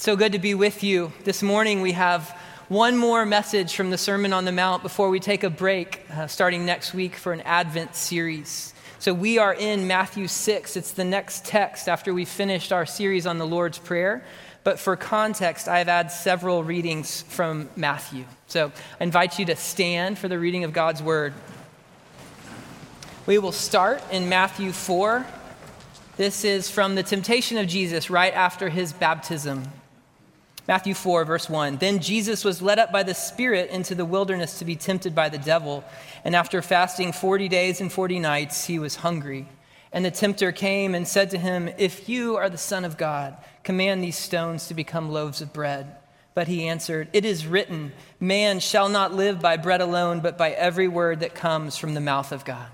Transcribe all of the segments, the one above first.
So good to be with you. This morning we have one more message from the Sermon on the Mount before we take a break uh, starting next week for an Advent series. So we are in Matthew 6. It's the next text after we finished our series on the Lord's Prayer. But for context, I've added several readings from Matthew. So I invite you to stand for the reading of God's Word. We will start in Matthew 4. This is from the temptation of Jesus right after his baptism. Matthew 4, verse 1. Then Jesus was led up by the Spirit into the wilderness to be tempted by the devil. And after fasting 40 days and 40 nights, he was hungry. And the tempter came and said to him, If you are the Son of God, command these stones to become loaves of bread. But he answered, It is written, Man shall not live by bread alone, but by every word that comes from the mouth of God.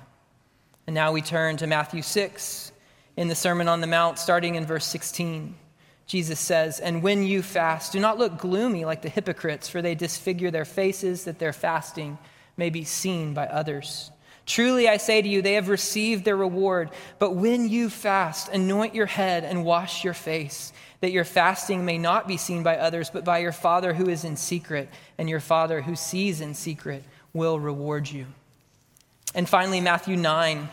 And now we turn to Matthew 6 in the Sermon on the Mount, starting in verse 16. Jesus says, And when you fast, do not look gloomy like the hypocrites, for they disfigure their faces that their fasting may be seen by others. Truly, I say to you, they have received their reward. But when you fast, anoint your head and wash your face, that your fasting may not be seen by others, but by your Father who is in secret, and your Father who sees in secret will reward you. And finally, Matthew 9,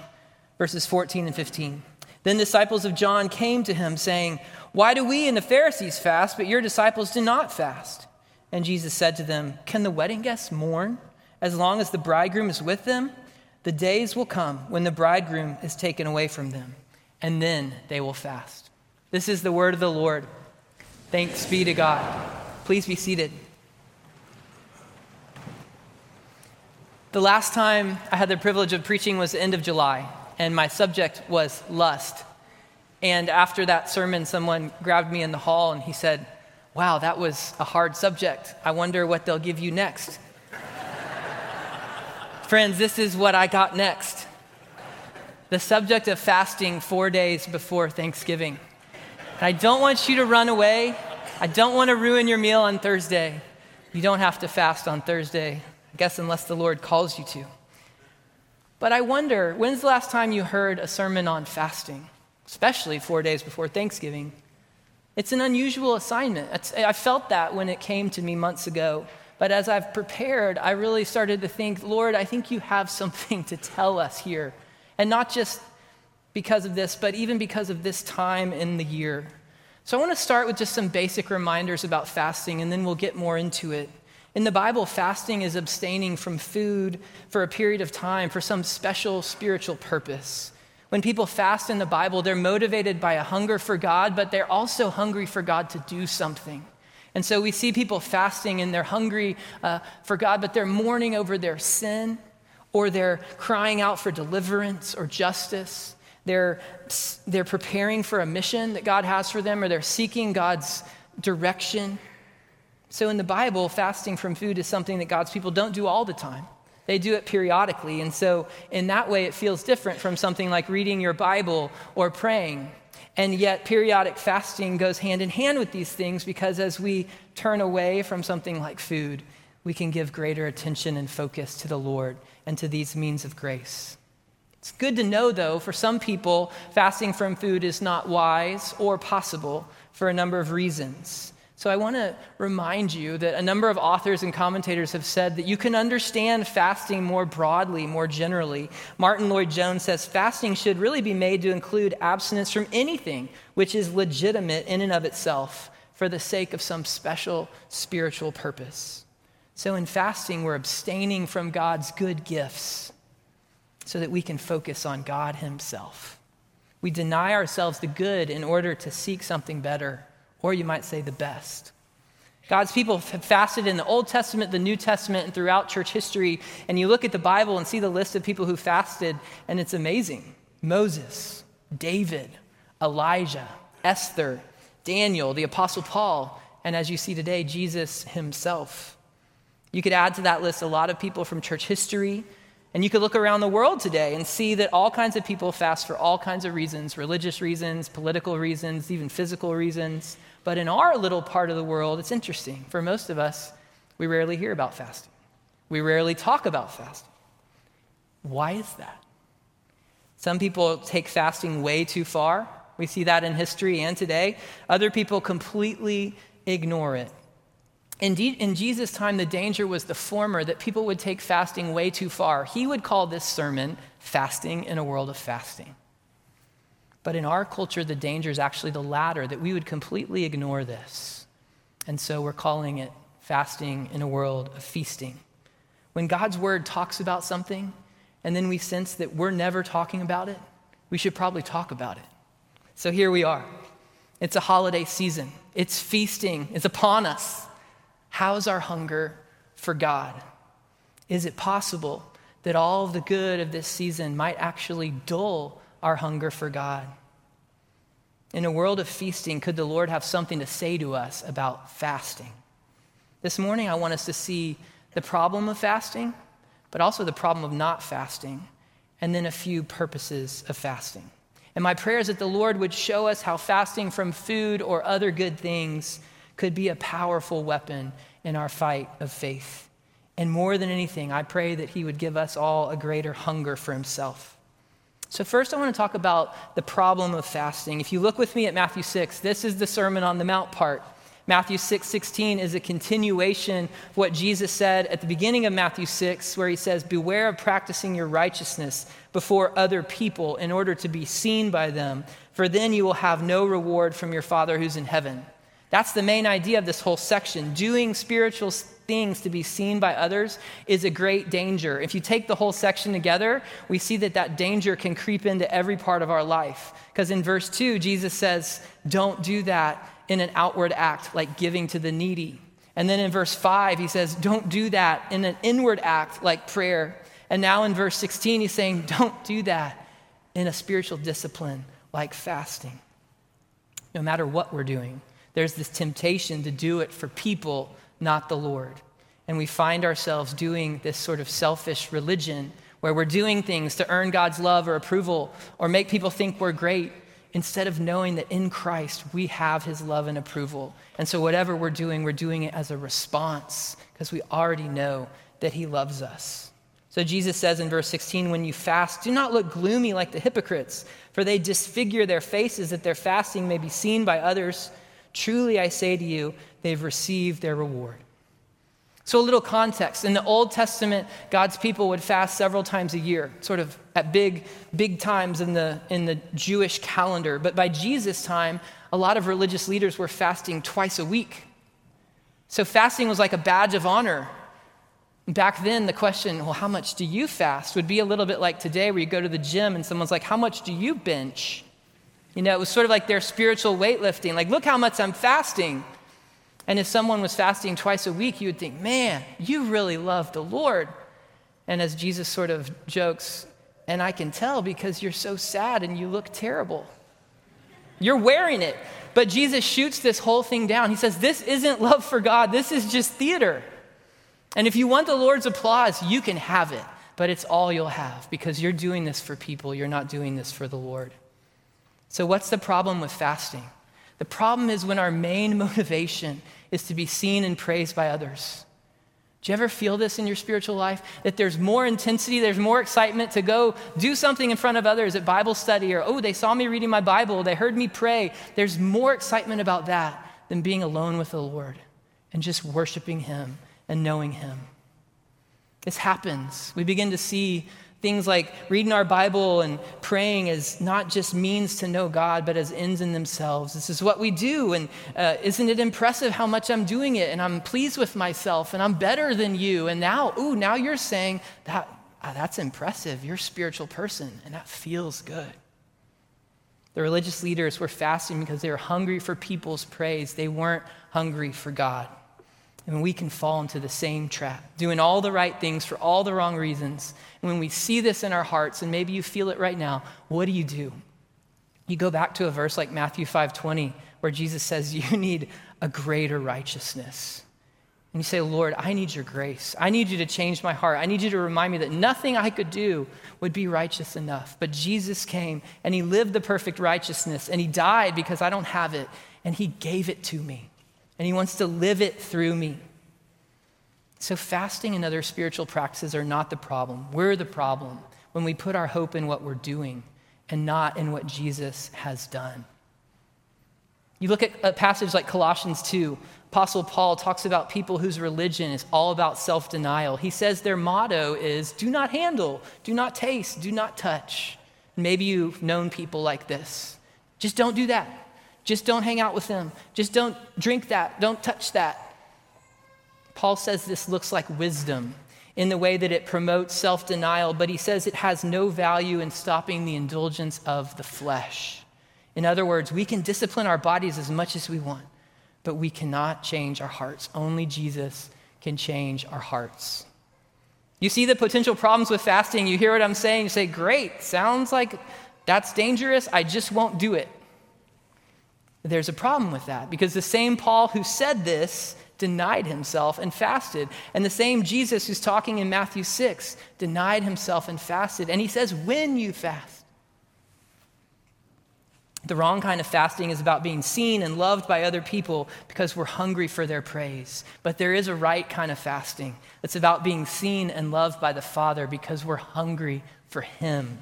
verses 14 and 15. Then disciples of John came to him, saying, why do we and the Pharisees fast, but your disciples do not fast? And Jesus said to them, Can the wedding guests mourn as long as the bridegroom is with them? The days will come when the bridegroom is taken away from them, and then they will fast. This is the word of the Lord. Thanks be to God. Please be seated. The last time I had the privilege of preaching was the end of July, and my subject was lust. And after that sermon, someone grabbed me in the hall and he said, Wow, that was a hard subject. I wonder what they'll give you next. Friends, this is what I got next the subject of fasting four days before Thanksgiving. And I don't want you to run away. I don't want to ruin your meal on Thursday. You don't have to fast on Thursday, I guess, unless the Lord calls you to. But I wonder, when's the last time you heard a sermon on fasting? especially four days before Thanksgiving. It's an unusual assignment. It's, I felt that when it came to me months ago. But as I've prepared, I really started to think, Lord, I think you have something to tell us here. And not just because of this, but even because of this time in the year. So I want to start with just some basic reminders about fasting, and then we'll get more into it. In the Bible, fasting is abstaining from food for a period of time for some special spiritual purpose. When people fast in the Bible, they're motivated by a hunger for God, but they're also hungry for God to do something. And so we see people fasting and they're hungry uh, for God, but they're mourning over their sin, or they're crying out for deliverance or justice. They're, they're preparing for a mission that God has for them, or they're seeking God's direction. So in the Bible, fasting from food is something that God's people don't do all the time. They do it periodically. And so, in that way, it feels different from something like reading your Bible or praying. And yet, periodic fasting goes hand in hand with these things because as we turn away from something like food, we can give greater attention and focus to the Lord and to these means of grace. It's good to know, though, for some people, fasting from food is not wise or possible for a number of reasons. So I want to remind you that a number of authors and commentators have said that you can understand fasting more broadly, more generally. Martyn Lloyd-Jones says fasting should really be made to include abstinence from anything which is legitimate in and of itself for the sake of some special spiritual purpose. So in fasting, we're abstaining from God's good gifts so that we can focus on God Himself. We deny ourselves the good in order to seek something better or you might say the best. God's people have fasted in the Old Testament, the New Testament, and throughout church history. And you look at the Bible and see the list of people who fasted, and it's amazing Moses, David, Elijah, Esther, Daniel, the Apostle Paul, and as you see today, Jesus himself. You could add to that list a lot of people from church history, and you could look around the world today and see that all kinds of people fast for all kinds of reasons religious reasons, political reasons, even physical reasons. But in our little part of the world, it's interesting. For most of us, we rarely hear about fasting, we rarely talk about fasting. Why is that? Some people take fasting way too far. We see that in history and today. Other people completely ignore it. Indeed, in Jesus' time, the danger was the former, that people would take fasting way too far. He would call this sermon Fasting in a World of Fasting. But in our culture, the danger is actually the latter, that we would completely ignore this. And so we're calling it fasting in a world of feasting. When God's word talks about something, and then we sense that we're never talking about it, we should probably talk about it. So here we are. It's a holiday season, it's feasting, it's upon us. How's our hunger for God? Is it possible that all the good of this season might actually dull our hunger for God? In a world of feasting, could the Lord have something to say to us about fasting? This morning, I want us to see the problem of fasting, but also the problem of not fasting, and then a few purposes of fasting. And my prayer is that the Lord would show us how fasting from food or other good things could be a powerful weapon in our fight of faith. And more than anything, I pray that He would give us all a greater hunger for Himself. So, first, I want to talk about the problem of fasting. If you look with me at Matthew 6, this is the Sermon on the Mount part. Matthew 6 16 is a continuation of what Jesus said at the beginning of Matthew 6, where he says, Beware of practicing your righteousness before other people in order to be seen by them, for then you will have no reward from your Father who's in heaven. That's the main idea of this whole section. Doing spiritual things to be seen by others is a great danger. If you take the whole section together, we see that that danger can creep into every part of our life. Because in verse 2, Jesus says, Don't do that in an outward act like giving to the needy. And then in verse 5, he says, Don't do that in an inward act like prayer. And now in verse 16, he's saying, Don't do that in a spiritual discipline like fasting. No matter what we're doing, there's this temptation to do it for people, not the Lord. And we find ourselves doing this sort of selfish religion where we're doing things to earn God's love or approval or make people think we're great instead of knowing that in Christ we have his love and approval. And so, whatever we're doing, we're doing it as a response because we already know that he loves us. So, Jesus says in verse 16, When you fast, do not look gloomy like the hypocrites, for they disfigure their faces that their fasting may be seen by others. Truly, I say to you, they've received their reward. So, a little context. In the Old Testament, God's people would fast several times a year, sort of at big, big times in the, in the Jewish calendar. But by Jesus' time, a lot of religious leaders were fasting twice a week. So, fasting was like a badge of honor. Back then, the question, well, how much do you fast, would be a little bit like today, where you go to the gym and someone's like, how much do you bench? You know, it was sort of like their spiritual weightlifting. Like, look how much I'm fasting. And if someone was fasting twice a week, you would think, man, you really love the Lord. And as Jesus sort of jokes, and I can tell because you're so sad and you look terrible. You're wearing it. But Jesus shoots this whole thing down. He says, This isn't love for God, this is just theater. And if you want the Lord's applause, you can have it, but it's all you'll have because you're doing this for people, you're not doing this for the Lord. So, what's the problem with fasting? The problem is when our main motivation is to be seen and praised by others. Do you ever feel this in your spiritual life? That there's more intensity, there's more excitement to go do something in front of others at Bible study, or, oh, they saw me reading my Bible, they heard me pray. There's more excitement about that than being alone with the Lord and just worshiping Him and knowing Him. This happens. We begin to see Things like reading our Bible and praying as not just means to know God, but as ends in themselves. This is what we do. And uh, isn't it impressive how much I'm doing it? And I'm pleased with myself and I'm better than you. And now, ooh, now you're saying that uh, that's impressive. You're a spiritual person and that feels good. The religious leaders were fasting because they were hungry for people's praise, they weren't hungry for God. And we can fall into the same trap, doing all the right things for all the wrong reasons. And when we see this in our hearts, and maybe you feel it right now, what do you do? You go back to a verse like Matthew 5:20, where Jesus says, You need a greater righteousness. And you say, Lord, I need your grace. I need you to change my heart. I need you to remind me that nothing I could do would be righteous enough. But Jesus came and he lived the perfect righteousness and he died because I don't have it and he gave it to me and He wants to live it through me. So, fasting and other spiritual practices are not the problem. We're the problem when we put our hope in what we're doing and not in what Jesus has done. You look at a passage like Colossians 2, Apostle Paul talks about people whose religion is all about self denial. He says their motto is do not handle, do not taste, do not touch. Maybe you've known people like this. Just don't do that. Just don't hang out with them. Just don't drink that. Don't touch that. Paul says this looks like wisdom in the way that it promotes self denial, but he says it has no value in stopping the indulgence of the flesh. In other words, we can discipline our bodies as much as we want, but we cannot change our hearts. Only Jesus can change our hearts. You see the potential problems with fasting, you hear what I'm saying, you say, Great, sounds like that's dangerous, I just won't do it. There's a problem with that because the same Paul who said this denied himself and fasted. And the same Jesus who's talking in Matthew 6 denied himself and fasted. And he says, when you fast. The wrong kind of fasting is about being seen and loved by other people because we're hungry for their praise. But there is a right kind of fasting that's about being seen and loved by the Father because we're hungry for Him.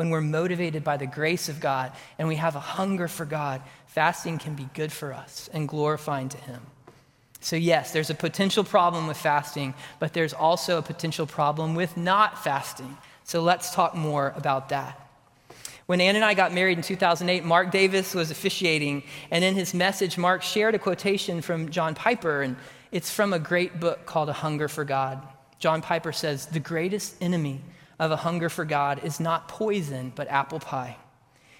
When we're motivated by the grace of God and we have a hunger for God, fasting can be good for us and glorifying to Him. So, yes, there's a potential problem with fasting, but there's also a potential problem with not fasting. So, let's talk more about that. When Ann and I got married in 2008, Mark Davis was officiating, and in his message, Mark shared a quotation from John Piper, and it's from a great book called A Hunger for God. John Piper says, The greatest enemy of a hunger for God is not poison, but apple pie.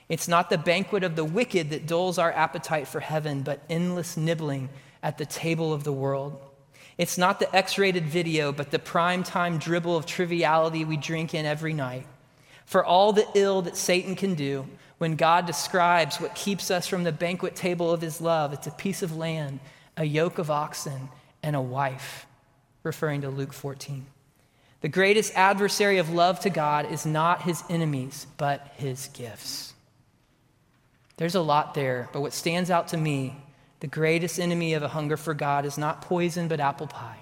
It's not the banquet of the wicked that dulls our appetite for heaven, but endless nibbling at the table of the world. It's not the X rated video, but the prime time dribble of triviality we drink in every night. For all the ill that Satan can do, when God describes what keeps us from the banquet table of his love, it's a piece of land, a yoke of oxen, and a wife, referring to Luke 14. The greatest adversary of love to God is not his enemies, but his gifts. There's a lot there, but what stands out to me the greatest enemy of a hunger for God is not poison, but apple pie.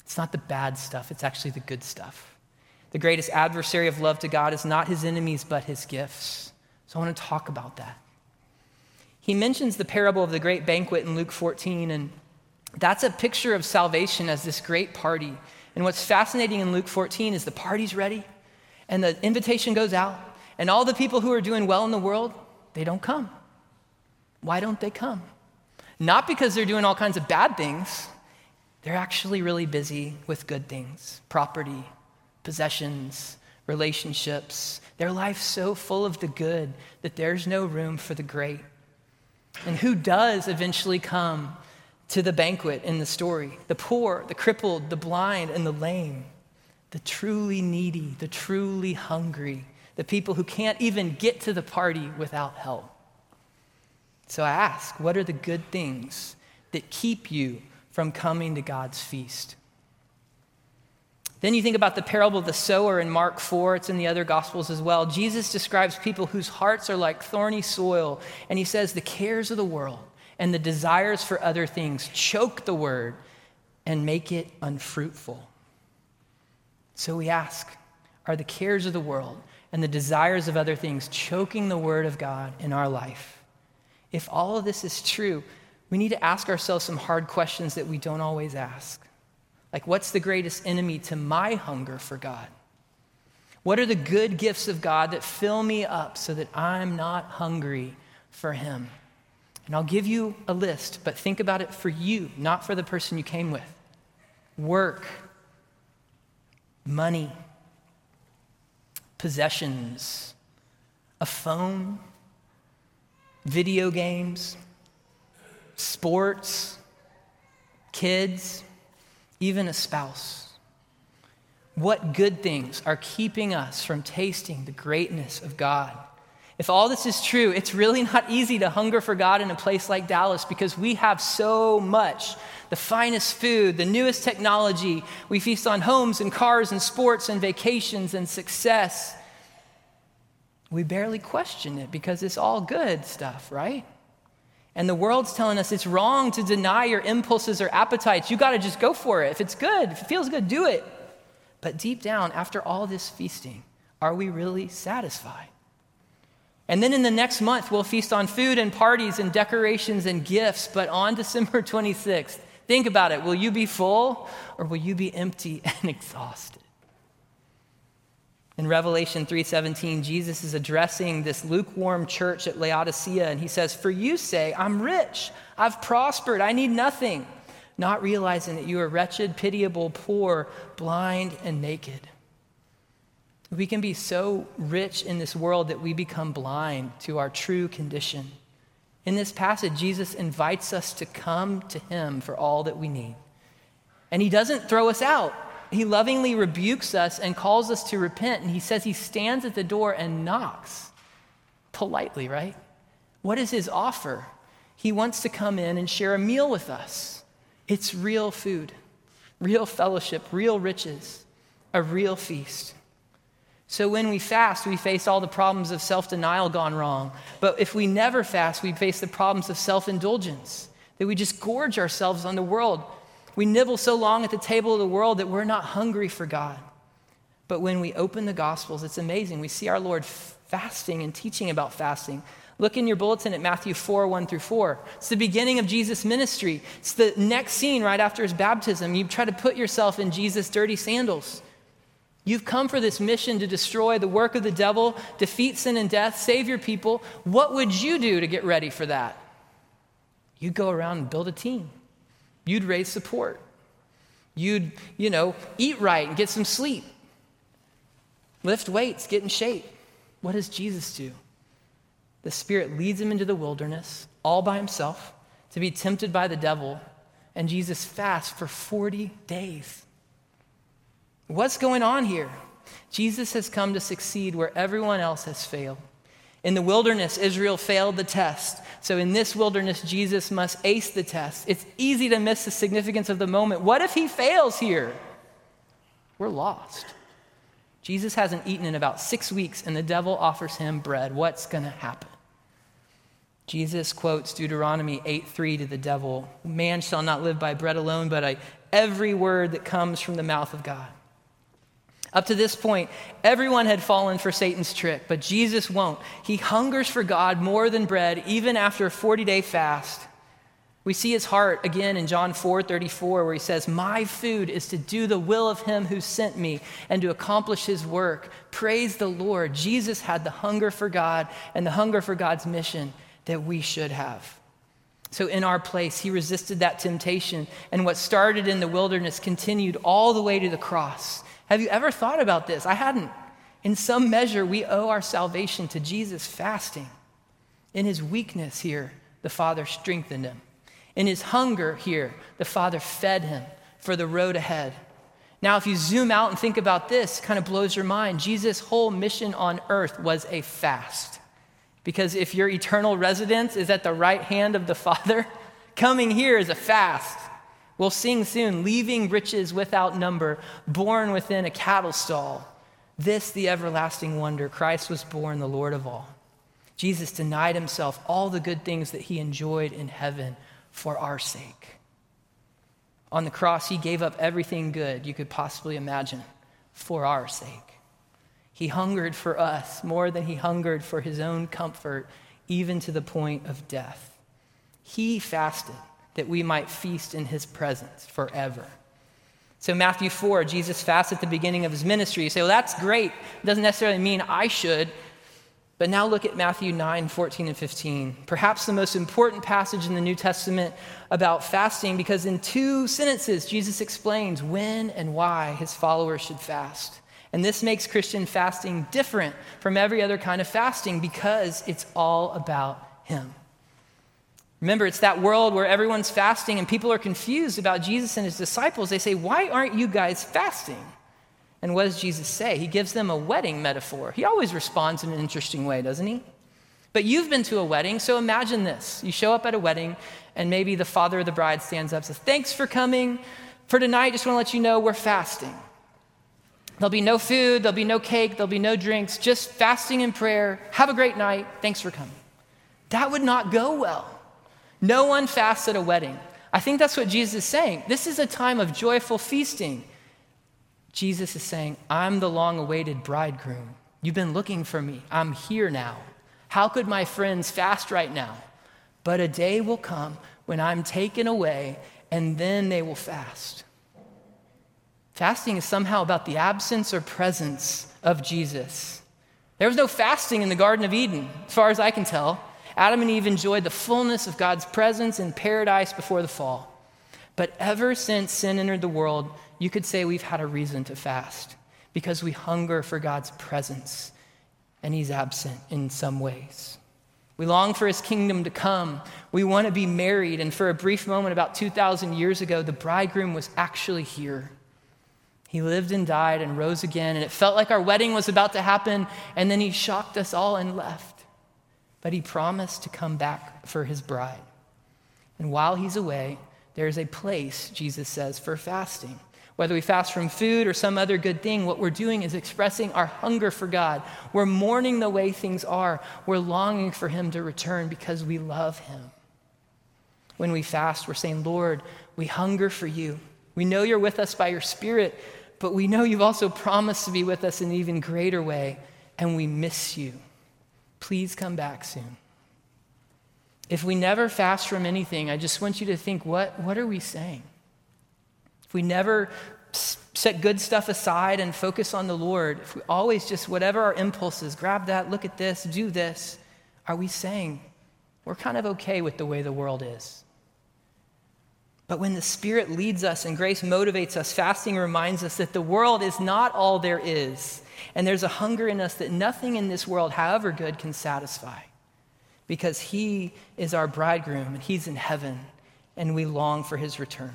It's not the bad stuff, it's actually the good stuff. The greatest adversary of love to God is not his enemies, but his gifts. So I want to talk about that. He mentions the parable of the great banquet in Luke 14, and that's a picture of salvation as this great party. And what's fascinating in Luke 14 is the party's ready, and the invitation goes out, and all the people who are doing well in the world, they don't come. Why don't they come? Not because they're doing all kinds of bad things, they're actually really busy with good things property, possessions, relationships. Their life's so full of the good that there's no room for the great. And who does eventually come to the banquet in the story? The poor, the crippled, the blind, and the lame. The truly needy, the truly hungry, the people who can't even get to the party without help. So I ask, what are the good things that keep you from coming to God's feast? Then you think about the parable of the sower in Mark 4, it's in the other gospels as well. Jesus describes people whose hearts are like thorny soil, and he says the cares of the world and the desires for other things choke the word and make it unfruitful. So we ask, are the cares of the world and the desires of other things choking the word of God in our life? If all of this is true, we need to ask ourselves some hard questions that we don't always ask. Like, what's the greatest enemy to my hunger for God? What are the good gifts of God that fill me up so that I'm not hungry for Him? And I'll give you a list, but think about it for you, not for the person you came with. Work, money, possessions, a phone, video games, sports, kids, even a spouse. What good things are keeping us from tasting the greatness of God? If all this is true, it's really not easy to hunger for God in a place like Dallas because we have so much the finest food, the newest technology. We feast on homes and cars and sports and vacations and success we barely question it because it's all good stuff, right? And the world's telling us it's wrong to deny your impulses or appetites. You got to just go for it. If it's good, if it feels good, do it. But deep down, after all this feasting, are we really satisfied? And then in the next month, we'll feast on food and parties and decorations and gifts. But on December 26th, think about it will you be full or will you be empty and exhausted? In Revelation 3:17, Jesus is addressing this lukewarm church at Laodicea and he says, "For you say, I'm rich, I've prospered, I need nothing, not realizing that you are wretched, pitiable, poor, blind, and naked." We can be so rich in this world that we become blind to our true condition. In this passage, Jesus invites us to come to him for all that we need. And he doesn't throw us out he lovingly rebukes us and calls us to repent. And he says he stands at the door and knocks politely, right? What is his offer? He wants to come in and share a meal with us. It's real food, real fellowship, real riches, a real feast. So when we fast, we face all the problems of self denial gone wrong. But if we never fast, we face the problems of self indulgence, that we just gorge ourselves on the world we nibble so long at the table of the world that we're not hungry for God. But when we open the Gospels, it's amazing. We see our Lord fasting and teaching about fasting. Look in your bulletin at Matthew 4 1 through 4. It's the beginning of Jesus' ministry. It's the next scene right after his baptism. You try to put yourself in Jesus' dirty sandals. You've come for this mission to destroy the work of the devil, defeat sin and death, save your people. What would you do to get ready for that? You'd go around and build a team. You'd raise support. You'd, you know, eat right and get some sleep. Lift weights, get in shape. What does Jesus do? The Spirit leads him into the wilderness all by himself to be tempted by the devil, and Jesus fasts for 40 days. What's going on here? Jesus has come to succeed where everyone else has failed. In the wilderness, Israel failed the test. So in this wilderness, Jesus must ace the test. It's easy to miss the significance of the moment. What if he fails here? We're lost. Jesus hasn't eaten in about six weeks, and the devil offers him bread. What's going to happen? Jesus quotes Deuteronomy 8 3 to the devil Man shall not live by bread alone, but by every word that comes from the mouth of God. Up to this point, everyone had fallen for Satan's trick, but Jesus won't. He hungers for God more than bread, even after a 40 day fast. We see his heart again in John 4 34, where he says, My food is to do the will of him who sent me and to accomplish his work. Praise the Lord. Jesus had the hunger for God and the hunger for God's mission that we should have. So, in our place, he resisted that temptation, and what started in the wilderness continued all the way to the cross. Have you ever thought about this? I hadn't. In some measure, we owe our salvation to Jesus fasting. In his weakness here, the Father strengthened him. In his hunger here, the Father fed him for the road ahead. Now, if you zoom out and think about this, kind of blows your mind. Jesus' whole mission on earth was a fast. Because if your eternal residence is at the right hand of the Father, coming here is a fast. We'll sing soon, leaving riches without number, born within a cattle stall. This, the everlasting wonder, Christ was born, the Lord of all. Jesus denied himself all the good things that he enjoyed in heaven for our sake. On the cross, he gave up everything good you could possibly imagine for our sake. He hungered for us more than he hungered for his own comfort, even to the point of death. He fasted that we might feast in his presence forever. So, Matthew 4, Jesus fasts at the beginning of his ministry. You say, well, that's great. It doesn't necessarily mean I should. But now look at Matthew 9, 14, and 15. Perhaps the most important passage in the New Testament about fasting, because in two sentences, Jesus explains when and why his followers should fast. And this makes Christian fasting different from every other kind of fasting because it's all about him. Remember, it's that world where everyone's fasting and people are confused about Jesus and his disciples. They say, Why aren't you guys fasting? And what does Jesus say? He gives them a wedding metaphor. He always responds in an interesting way, doesn't he? But you've been to a wedding, so imagine this. You show up at a wedding, and maybe the father of the bride stands up and says, Thanks for coming. For tonight, just want to let you know we're fasting. There'll be no food, there'll be no cake, there'll be no drinks, just fasting and prayer. Have a great night. Thanks for coming. That would not go well. No one fasts at a wedding. I think that's what Jesus is saying. This is a time of joyful feasting. Jesus is saying, I'm the long awaited bridegroom. You've been looking for me. I'm here now. How could my friends fast right now? But a day will come when I'm taken away, and then they will fast. Fasting is somehow about the absence or presence of Jesus. There was no fasting in the Garden of Eden, as far as I can tell. Adam and Eve enjoyed the fullness of God's presence in paradise before the fall. But ever since sin entered the world, you could say we've had a reason to fast because we hunger for God's presence, and He's absent in some ways. We long for His kingdom to come. We want to be married, and for a brief moment, about 2,000 years ago, the bridegroom was actually here. He lived and died and rose again, and it felt like our wedding was about to happen, and then he shocked us all and left. But he promised to come back for his bride. And while he's away, there is a place, Jesus says, for fasting. Whether we fast from food or some other good thing, what we're doing is expressing our hunger for God. We're mourning the way things are. We're longing for Him to return because we love Him. When we fast, we're saying, Lord, we hunger for you. We know you're with us by your Spirit, but we know you've also promised to be with us in an even greater way, and we miss you. Please come back soon. If we never fast from anything, I just want you to think what, what are we saying? If we never set good stuff aside and focus on the Lord, if we always just, whatever our impulses, grab that, look at this, do this, are we saying we're kind of okay with the way the world is? But when the Spirit leads us and grace motivates us, fasting reminds us that the world is not all there is. And there's a hunger in us that nothing in this world, however good, can satisfy. Because He is our bridegroom and He's in heaven, and we long for His return.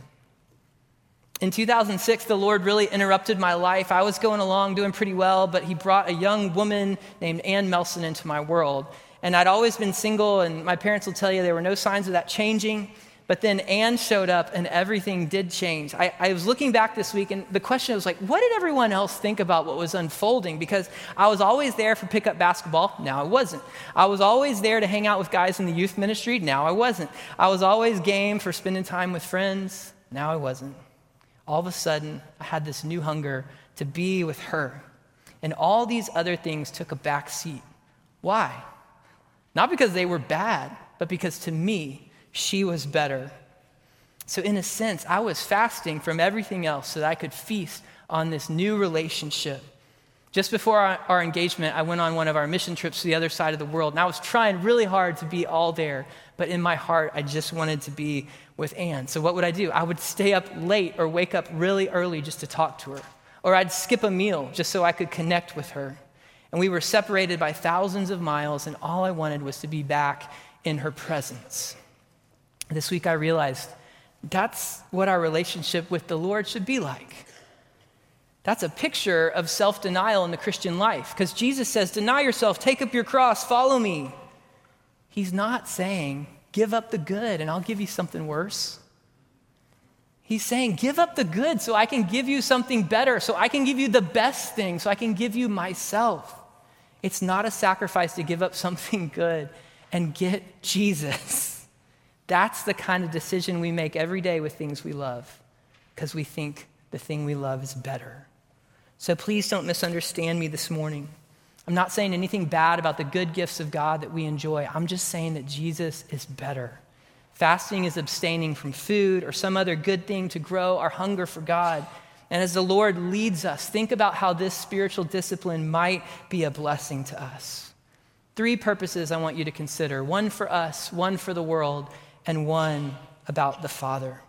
In 2006, the Lord really interrupted my life. I was going along doing pretty well, but He brought a young woman named Ann Melson into my world. And I'd always been single, and my parents will tell you there were no signs of that changing. But then Anne showed up and everything did change. I, I, was looking back this week and the question was like, what did everyone else think about what was unfolding? Because I was always there for pickup basketball. Now I wasn't. I was always there to hang out with guys in the youth ministry. Now I wasn't. I was always game for spending time with friends. Now I wasn't. All of a sudden, I had this new hunger to be with her. And all these other things took a back seat. Why? Not because they were bad, but because to me, she was better. So, in a sense, I was fasting from everything else so that I could feast on this new relationship. Just before our, engagement, I went on one of our mission trips to the other side of the world, and I was trying really hard to be all there, but in my heart, I just wanted to be with Anne. So, what would I do? I would stay up late or wake up really early just to talk to her, or I'd skip a meal just so I could connect with her. And we were separated by thousands of miles, and all I wanted was to be back in her presence. This week I realized that's what our relationship with the Lord should be like. That's a picture of self denial in the Christian life because Jesus says, Deny yourself, take up your cross, follow me. He's not saying, Give up the good and I'll give you something worse. He's saying, Give up the good so I can give you something better, so I can give you the best thing, so I can give you myself. It's not a sacrifice to give up something good and get Jesus. That's the kind of decision we make every day with things we love because we think the thing we love is better. So please don't misunderstand me this morning. I'm not saying anything bad about the good gifts of God that we enjoy. I'm just saying that Jesus is better. Fasting is abstaining from food or some other good thing to grow our hunger for God. And as the Lord leads us, think about how this spiritual discipline might be a blessing to us. Three purposes I want you to consider one for us, one for the world, and one about the Father.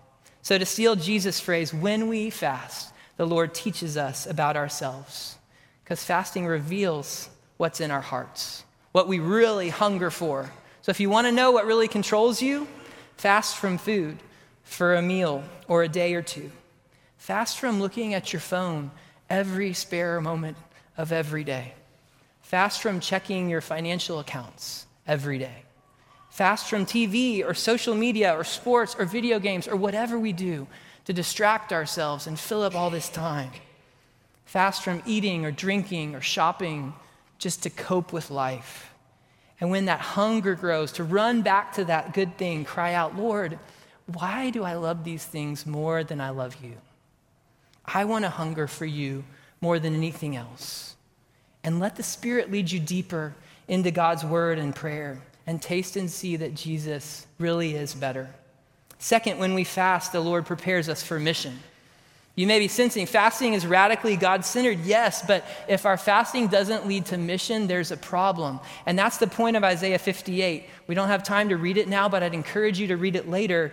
So, to steal Jesus' phrase, when we fast, the Lord teaches us about ourselves. Because fasting reveals what's in our hearts, what we really hunger for. So, if you want to know what really controls you, fast from food for a meal or a day or two. Fast from looking at your phone every spare moment of every day. Fast from checking your financial accounts every day fast from TV or social media or sports or video games or whatever we do to distract ourselves and fill up all this time. Fast from eating or drinking or shopping just to cope with life. And when that hunger grows, to run back to that good thing, cry out, Lord, why do I love these things more than I love you? I want to hunger for you more than anything else. And let the Spirit lead you deeper into God's word and prayer and taste and see that Jesus really is better. Second, when we fast, the Lord prepares us for mission. You may be sensing fasting is radically God centered, yes, but if our fasting doesn't lead to mission, there's a problem. And that's the point of Isaiah 58. We don't have time to read it now, but I'd encourage you to read it later.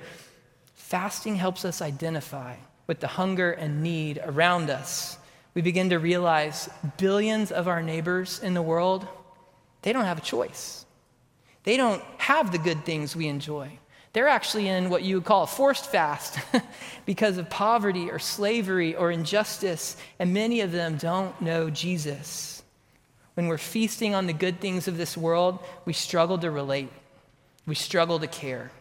Fasting helps us identify with the hunger and need around us. We begin to realize billions of our neighbors in the world, they don't have a choice. They don't have the good things we enjoy. They're actually in what you would call a forced fast because of poverty or slavery or injustice, and many of them don't know Jesus. When we're feasting on the good things of this world, we struggle to relate, we struggle to care.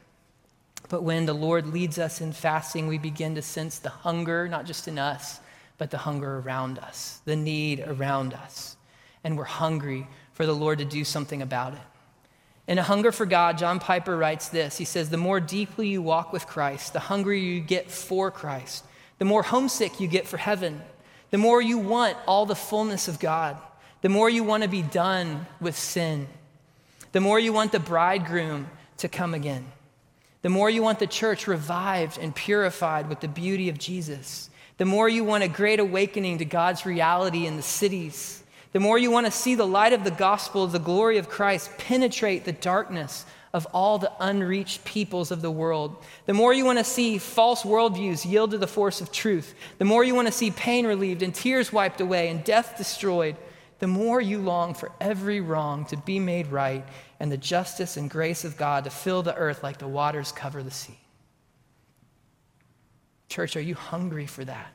But when the Lord leads us in fasting, we begin to sense the hunger, not just in us, but the hunger around us, the need around us. And we're hungry for the Lord to do something about it. In A Hunger for God, John Piper writes this. He says, The more deeply you walk with Christ, the hungrier you get for Christ, the more homesick you get for heaven, the more you want all the fullness of God, the more you want to be done with sin, the more you want the bridegroom to come again, the more you want the church revived and purified with the beauty of Jesus, the more you want a great awakening to God's reality in the cities the more you want to see the light of the gospel, the glory of Christ penetrate the darkness of all the unreached peoples of the world. The more you want to see false worldviews yield to the force of truth, the more you want to see pain relieved and tears wiped away and death destroyed, the more you long for every wrong to be made right and the justice and grace of God to fill the earth like the waters cover the sea. Church, are you hungry for that?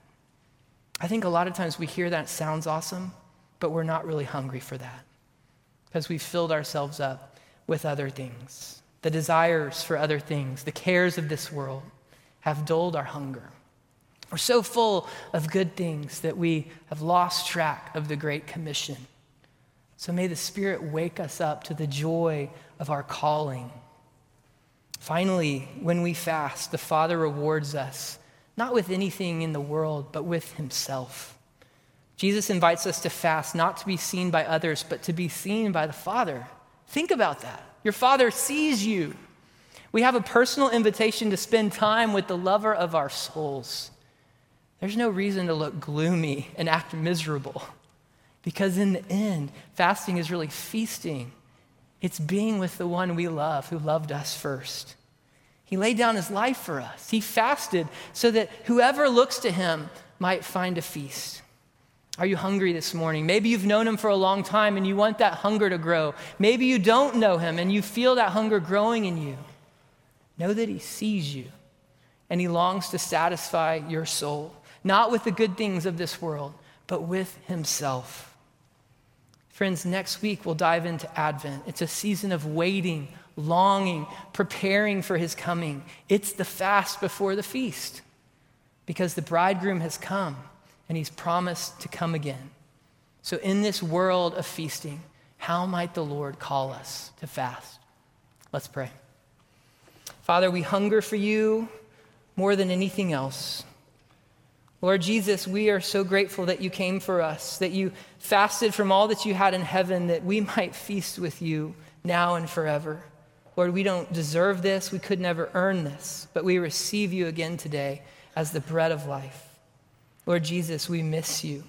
I think a lot of times we hear that sounds awesome but we're not really hungry for that because we've filled ourselves up with other things. The desires for other things, the cares of this world have dulled our hunger. We're so full of good things that we have lost track of the Great Commission. So may the Spirit wake us up to the joy of our calling. Finally, when we fast, the Father rewards us, not with anything in the world, but with Himself. Jesus invites us to fast not to be seen by others, but to be seen by the Father. Think about that. Your Father sees you. We have a personal invitation to spend time with the lover of our souls. There's no reason to look gloomy and act miserable because, in the end, fasting is really feasting. It's being with the one we love who loved us first. He laid down his life for us. He fasted so that whoever looks to him might find a feast. Are you hungry this morning? Maybe you've known him for a long time and you want that hunger to grow. Maybe you don't know him and you feel that hunger growing in you. Know that he sees you and he longs to satisfy your soul, not with the good things of this world, but with himself. Friends, next week we'll dive into Advent. It's a season of waiting, longing, preparing for his coming. It's the fast before the feast because the bridegroom has come and he's promised to come again. So, in this world of feasting, how might the Lord call us to fast? Let's pray. Father, we hunger for you more than anything else. Lord Jesus, we are so grateful that you came for us, that you fasted from all that you had in heaven, that we might feast with you now and forever. Lord, we don't deserve this, we could never earn this, but we receive you again today as the bread of life. Lord Jesus, we miss you.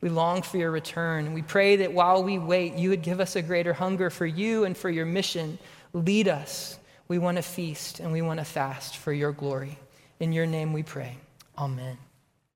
We long for your return. We pray that while we wait, you would give us a greater hunger for you and for your mission. Lead us. We want to feast and we want to fast for your glory. In your name we pray. Amen.